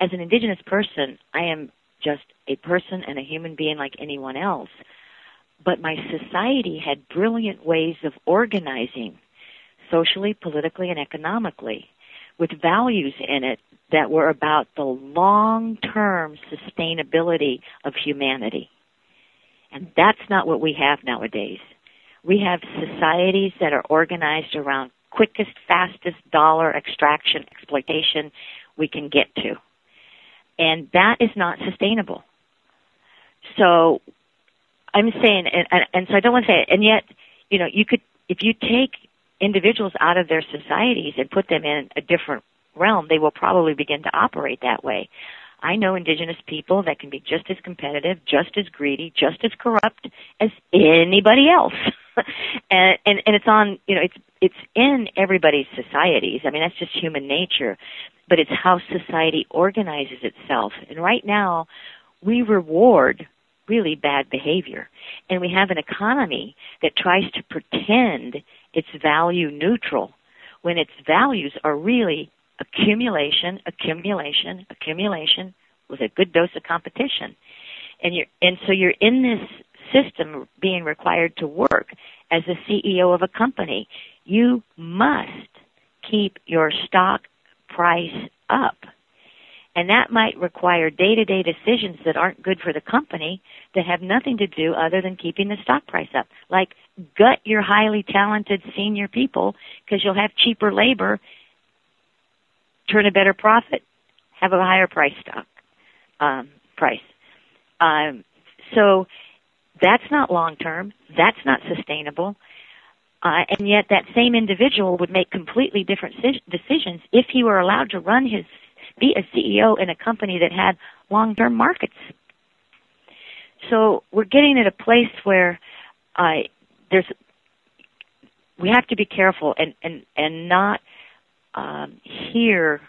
As an indigenous person, I am just a person and a human being like anyone else. But my society had brilliant ways of organizing socially, politically, and economically with values in it that were about the long-term sustainability of humanity. And that's not what we have nowadays. We have societies that are organized around quickest, fastest dollar extraction, exploitation we can get to. And that is not sustainable. So I'm saying, and, and, and so I don't want to say it, and yet, you know, you could, if you take individuals out of their societies and put them in a different realm, they will probably begin to operate that way. I know indigenous people that can be just as competitive, just as greedy, just as corrupt as anybody else. <laughs> <laughs> and, and and it's on, you know, it's it's in everybody's societies. I mean, that's just human nature, but it's how society organizes itself. And right now, we reward really bad behavior. And we have an economy that tries to pretend it's value neutral when its values are really accumulation, accumulation, accumulation with a good dose of competition. And you're, and so you're in this system being required to work as the CEO of a company. You must keep your stock price up. And that might require day-to-day decisions that aren't good for the company that have nothing to do other than keeping the stock price up. Like gut your highly talented senior people because you'll have cheaper labor, turn a better profit, have a higher price stock um, price. Um, so that's not long term. That's not sustainable. Uh, and yet that same individual would make completely different decisions if he were allowed to run his be a CEO in a company that had long-term markets. So we're getting at a place where uh, there's we have to be careful and and and not um, hear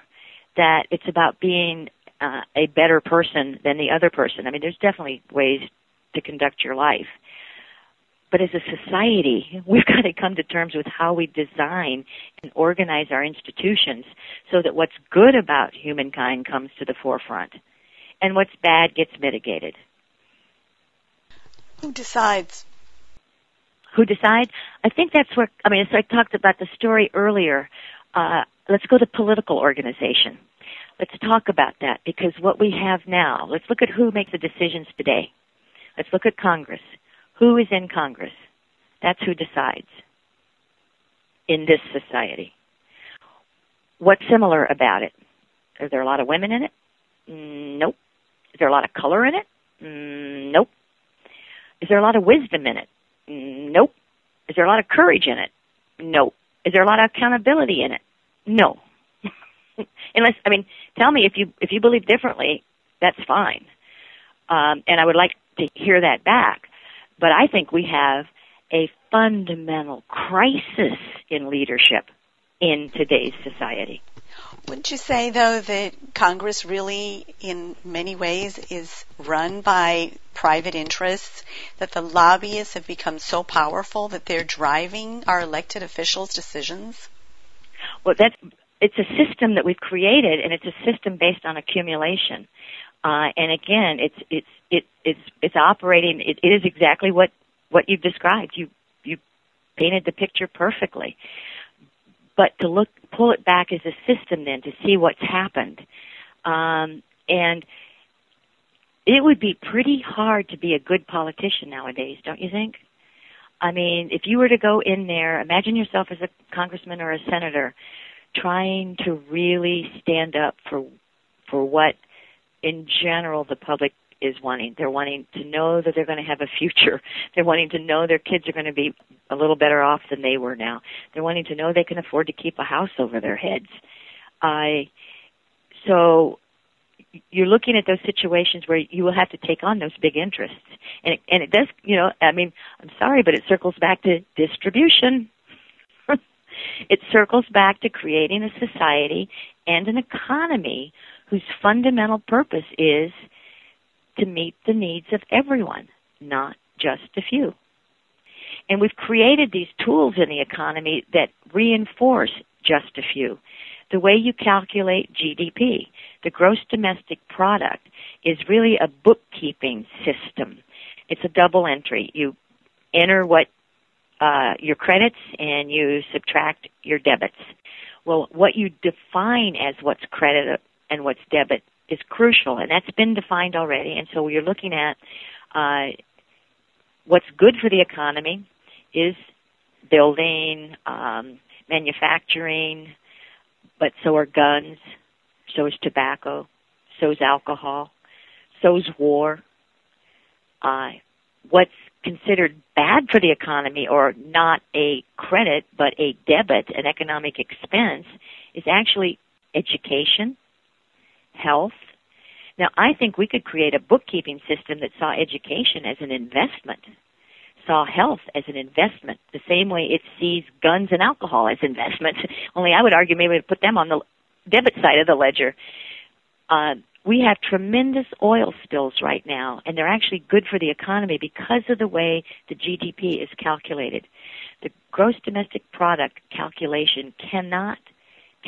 that it's about being uh, a better person than the other person. I mean, there's definitely ways to conduct your life, but as a society, <laughs> we've got to come to terms with how we design and organize our institutions so that what's good about humankind comes to the forefront and what's bad gets mitigated. Who decides? Who decides? I think that's where, I mean, so I talked about the story earlier. Uh, let's go to political organization. Let's talk about that because what we have now, let's look at who makes the decisions today. Let's look at Congress. Who is in Congress? That's who decides in this society. What's similar about it? Are there a lot of women in it? Nope. Is there a lot of color in it? Nope. Is there a lot of wisdom in it? Nope. Is there a lot of courage in it? No. Is there a lot of accountability in it? No. <laughs> Unless, I mean, tell me if you if you believe differently, that's fine. Um, and I would like to hear that back. But I think we have a fundamental crisis in leadership in today's society. Wouldn't you say, though, that Congress really, in many ways, is run by private interests? That the lobbyists have become so powerful that they're driving our elected officials' decisions? Well, that's it's a system that we've created, and it's a system based on accumulation. Uh, and again, it's it's it, it's it's operating. It, it is exactly what what you've described. You you painted the picture perfectly. But to look pull it back as a system, then to see what's happened, um, and it would be pretty hard to be a good politician nowadays, don't you think? I mean, if you were to go in there, imagine yourself as a congressman or a senator, trying to really stand up for for what in general the public is wanting. They're wanting to know that they're going to have a future. <laughs> They're wanting to know their kids are going to be a little better off than they were now. They're wanting to know they can afford to keep a house over their heads. I so you're looking at those situations where you will have to take on those big interests, and it, and it does. You know, I mean, I'm sorry, but it circles back to distribution. <laughs> it circles back to creating a society and an economy whose fundamental purpose is to meet the needs of everyone, not just a few. And we've created these tools in the economy that reinforce just a few. The way you calculate GDP, the gross domestic product, is really a bookkeeping system. It's a double entry. You enter what uh, your credits and you subtract your debits. Well, what you define as what's credit and what's debit is crucial, and that's been defined already. And so you're looking at uh, what's good for the economy is building, um, manufacturing, but so are guns, so is tobacco, so is alcohol, so is war. Uh, what's considered bad for the economy or not a credit but a debit, an economic expense, is actually education, health. Now, I think we could create a bookkeeping system that saw education as an investment, saw health as an investment, the same way it sees guns and alcohol as investments. <laughs> Only I would argue maybe to put them on the debit side of the ledger. Uh, we have tremendous oil spills right now, and they're actually good for the economy because of the way the GDP is calculated. The gross domestic product calculation cannot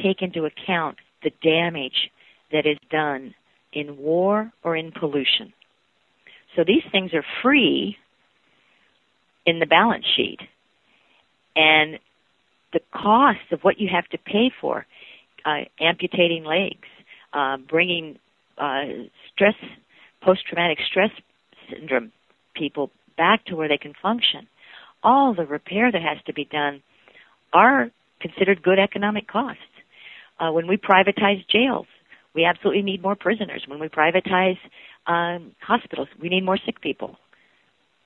take into account the damage that is done in war or in pollution. So these things are free in the balance sheet. And the cost of what you have to pay for, uh, amputating legs, uh, bringing uh, stress, post-traumatic stress syndrome people back to where they can function, all the repair that has to be done are considered good economic costs. Uh, when we privatize jails, we absolutely need more prisoners. When we privatize um, hospitals, we need more sick people.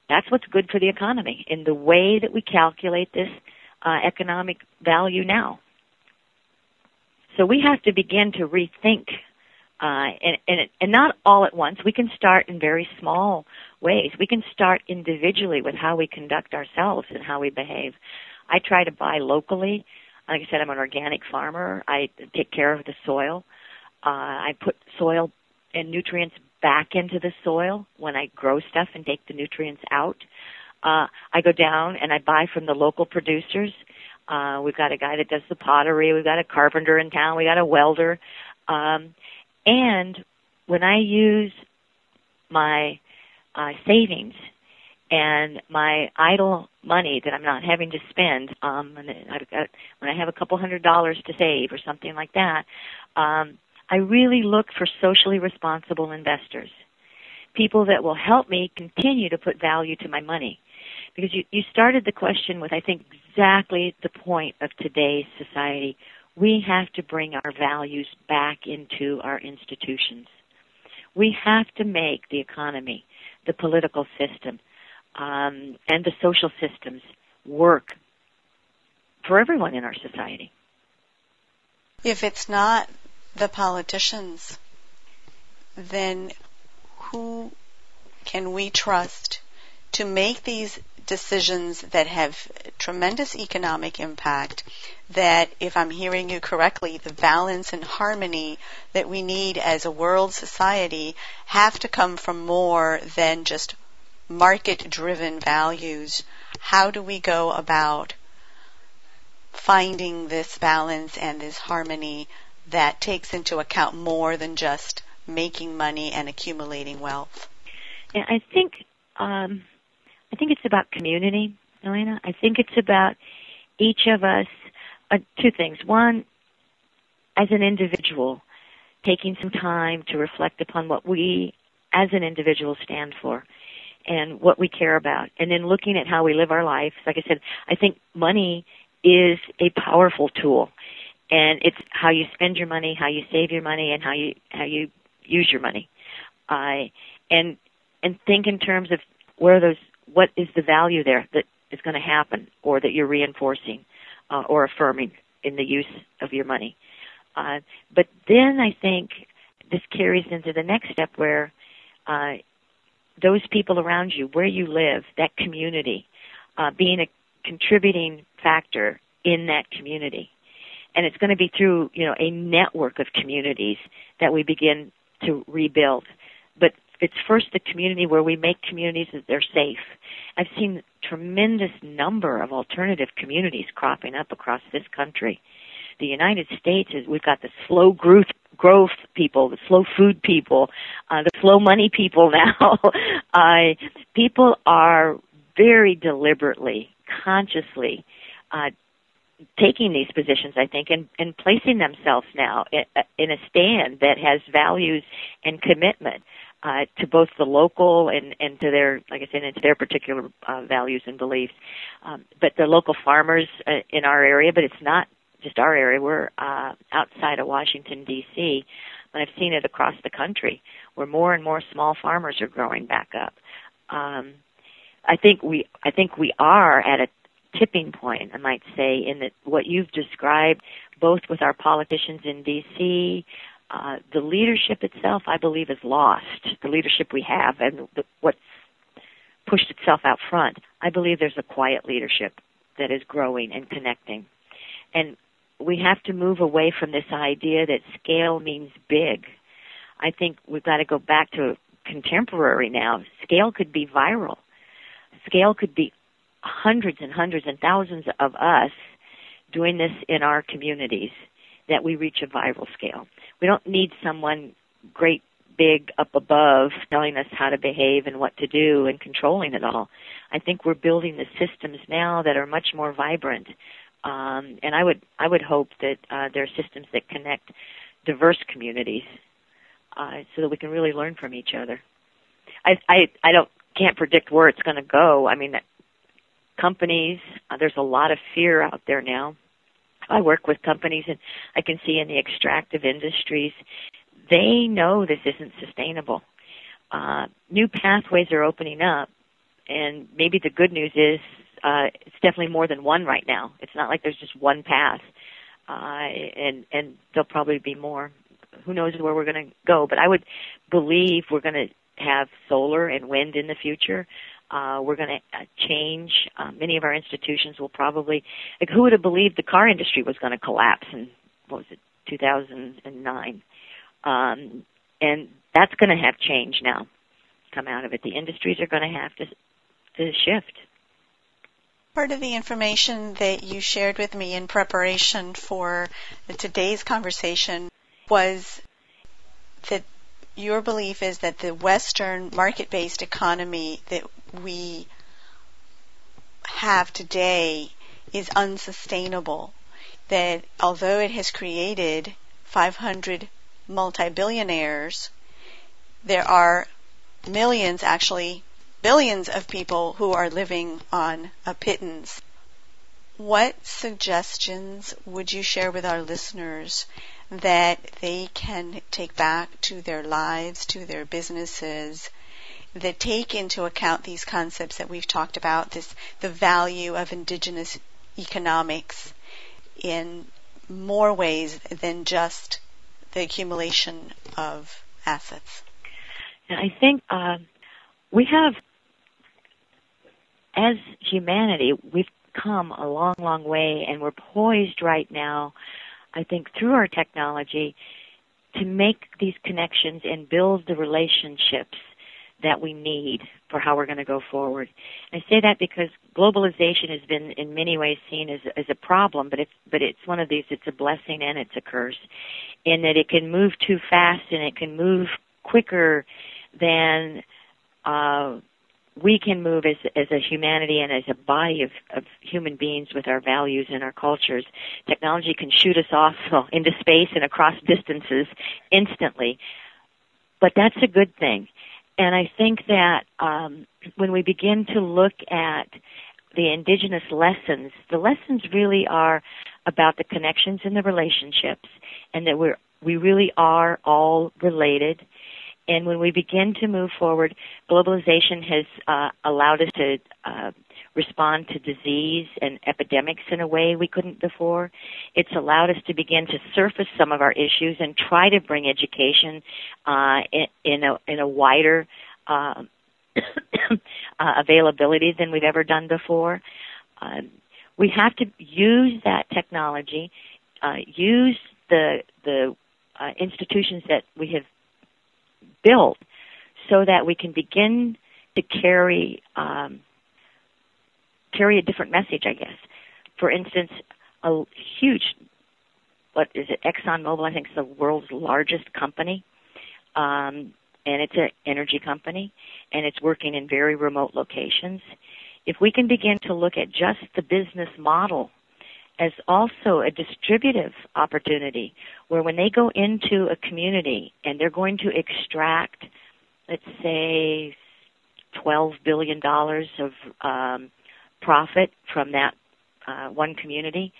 That's what's good for the economy in the way that we calculate this uh, economic value now. So we have to begin to rethink uh, and, and, and not all at once. We can start in very small ways. We can start individually with how we conduct ourselves and how we behave. I try to buy locally. Like I said, I'm an organic farmer. I take care of the soil. Uh, I put soil and nutrients back into the soil when I grow stuff and take the nutrients out. Uh, I go down and I buy from the local producers. Uh, we've got a guy that does the pottery. We've got a carpenter in town. We got a welder. Um, and when I use my uh, savings and my idle money that I'm not having to spend, um, and I've got, when I have a couple hundred dollars to save or something like that, um, I really look for socially responsible investors, people that will help me continue to put value to my money. Because you, you started the question with, I think, exactly the point of today's society we have to bring our values back into our institutions. We have to make the economy, the political system, um, and the social systems work for everyone in our society. If it's not the politicians, then who can we trust to make these decisions that have tremendous economic impact that if I'm hearing you correctly, the balance and harmony that we need as a world society have to come from more than just market driven values. How do we go about finding this balance and this harmony that takes into account more than just making money and accumulating wealth? Yeah, I think um, I think it's about community, Elena. I think it's about each of us. Uh, two things. One, as an individual, taking some time to reflect upon what we, as an individual, stand for and what we care about, and then looking at how we live our lives. Like I said, I think money is a powerful tool, and it's how you spend your money, how you save your money, and how you how you use your money. Uh, and and think in terms of where those what is the value there that is going to happen or that you're reinforcing uh, or affirming in the use of your money. Uh, but then I think this carries into the next step where uh, those people around you, where you live, that community, uh, being a contributing factor in that community. And it's going to be through, you know, a network of communities that we begin to rebuild. But it's first the community where we make communities that they're safe. I've seen tremendous number of alternative communities cropping up across this country. The United States is we've got the slow growth growth people, the slow food people, uh, the slow money people <laughs> now. people are very deliberately, consciously uh, taking these positions, I think, and, and placing themselves now in, in a stand that has values and commitment uh, to both the local and, and to their, like I said, into their particular uh, values and beliefs. Um, but the local farmers uh, in our area, but it's not just our area. We're uh, outside of Washington D.C., but I've seen it across the country where more and more small farmers are growing back up. Um, I think we I think we are at a tipping point, I might say, in that what you've described, both with our politicians in D.C., uh, the leadership itself, I believe, is lost. The leadership we have and the, what's pushed itself out front. I believe there's a quiet leadership that is growing and connecting. And we have to move away from this idea that scale means big. I think we've got to go back to contemporary now. Scale could be viral. Scale could be hundreds and hundreds and thousands of us doing this in our communities that we reach a viral scale. We don't need someone great big up above telling us how to behave and what to do and controlling it all. I think we're building the systems now that are much more vibrant. Um, and I would I would hope that uh, there are systems that connect diverse communities uh, so that we can really learn from each other. I I I don't can't predict where it's going to go. I mean, companies. Uh, there's a lot of fear out there now. I work with companies and I can see in the extractive industries, they know this isn't sustainable. Uh, new pathways are opening up and maybe the good news is, uh, it's definitely more than one right now. It's not like there's just one path. Uh, and, and there'll probably be more. Who knows where we're going to go, but I would believe we're going to have solar and wind in the future. Uh, we're going to uh, change. Uh, many of our institutions will probably, like, who would have believed the car industry was going to collapse in, what was it, 2009? Um, and that's going to have change now come out of it. The industries are going to have to, to shift. Part of the information that you shared with me in preparation for today's conversation was that your belief is that the Western market-based economy that we have today is unsustainable. That although it has created 500 multi-billionaires, there are millions, actually billions of people who are living on a pittance. What suggestions would you share with our listeners that they can take back to their lives, to their businesses, that take into account these concepts that we've talked about, this the value of indigenous economics in more ways than just the accumulation of assets. And I think uh, we have, as humanity, we've come a long, long way, and we're poised right now I think through our technology to make these connections and build the relationships that we need for how we're going to go forward. And I say that because globalization has been in many ways seen as, as a problem, but it's, but it's one of these, it's a blessing and it's a curse in that it can move too fast and it can move quicker than, uh, we can move as as a humanity and as a body of, of human beings with our values and our cultures. Technology can shoot us off into space and across distances instantly, but that's a good thing. And I think that um, when we begin to look at the indigenous lessons, the lessons really are about the connections and the relationships, and that we're we really are all related. And when we begin to move forward, globalization has uh, allowed us to uh, respond to disease and epidemics in a way we couldn't before. It's allowed us to begin to surface some of our issues and try to bring education uh, in, in, a, in a wider uh, <coughs> uh, availability than we've ever done before. Uh, we have to use that technology, uh, use the the uh, institutions that we have built so that we can begin to carry um, carry a different message, I guess. For instance, a huge what is it? ExxonMobil, I think, is the world's largest company, um, and it's an energy company, and it's working in very remote locations. If we can begin to look at just the business model as also a distributive opportunity where when they go into a community and they're going to extract, let's say, $12 billion of um, profit from that uh, one community,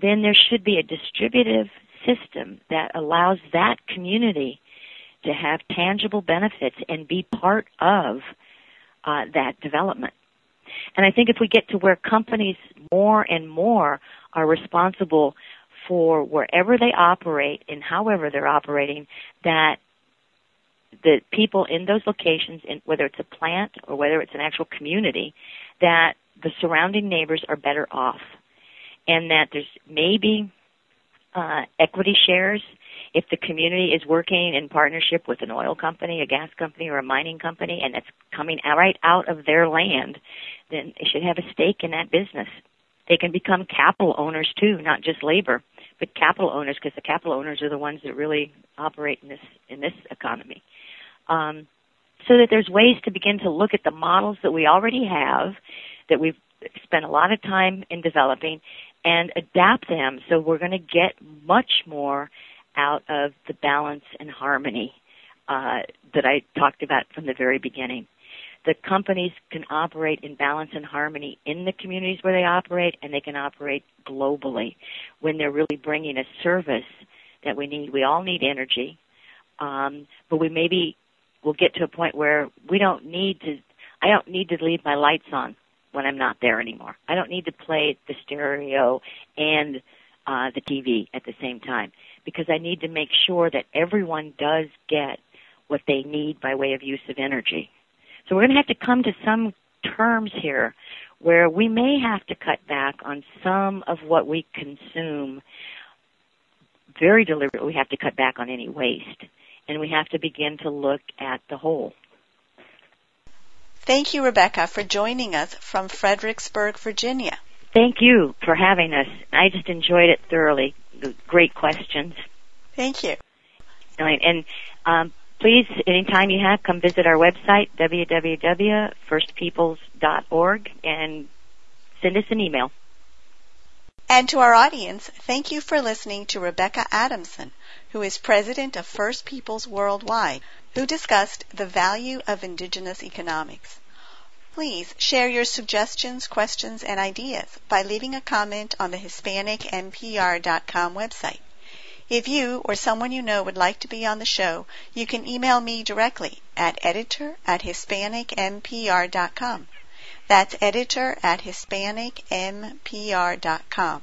then there should be a distributive system that allows that community to have tangible benefits and be part of uh, that development. And I think if we get to where companies more and more are responsible for wherever they operate and however they're operating, that the people in those locations, in, whether it's a plant or whether it's an actual community, that the surrounding neighbors are better off, and that there's maybe uh, equity shares if the community is working in partnership with an oil company, a gas company, or a mining company, and it's coming right out of their land, then they should have a stake in that business. They can become capital owners too, not just labor, but capital owners, because the capital owners are the ones that really operate in this in this economy. Um, so that there's ways to begin to look at the models that we already have, that we've spent a lot of time in developing, and adapt them so we're going to get much more out of the balance and harmony uh, that I talked about from the very beginning. The companies can operate in balance and harmony in the communities where they operate, and they can operate globally when they're really bringing a service that we need. We all need energy, um, but we maybe will get to a point where we don't need to. I don't need to leave my lights on when I'm not there anymore. I don't need to play the stereo and uh, the TV at the same time because I need to make sure that everyone does get what they need by way of use of energy. So we're going to have to come to some terms here where we may have to cut back on some of what we consume very deliberately. We have to cut back on any waste and we have to begin to look at the whole. Thank you, Rebecca, for joining us from Fredericksburg, Virginia. Thank you for having us. I just enjoyed it thoroughly great questions. Thank you. And um, please, anytime you have, come visit our website, www.firstpeoples.org, and send us an email. And to our audience, thank you for listening to Rebecca Adamson, who is president of First Peoples Worldwide, who discussed the value of indigenous economics. Please share your suggestions, questions, and ideas by leaving a comment on the HispanicMPR.com website. If you or someone you know would like to be on the show, you can email me directly at editor at HispanicMPR.com. That's editor at HispanicMPR.com.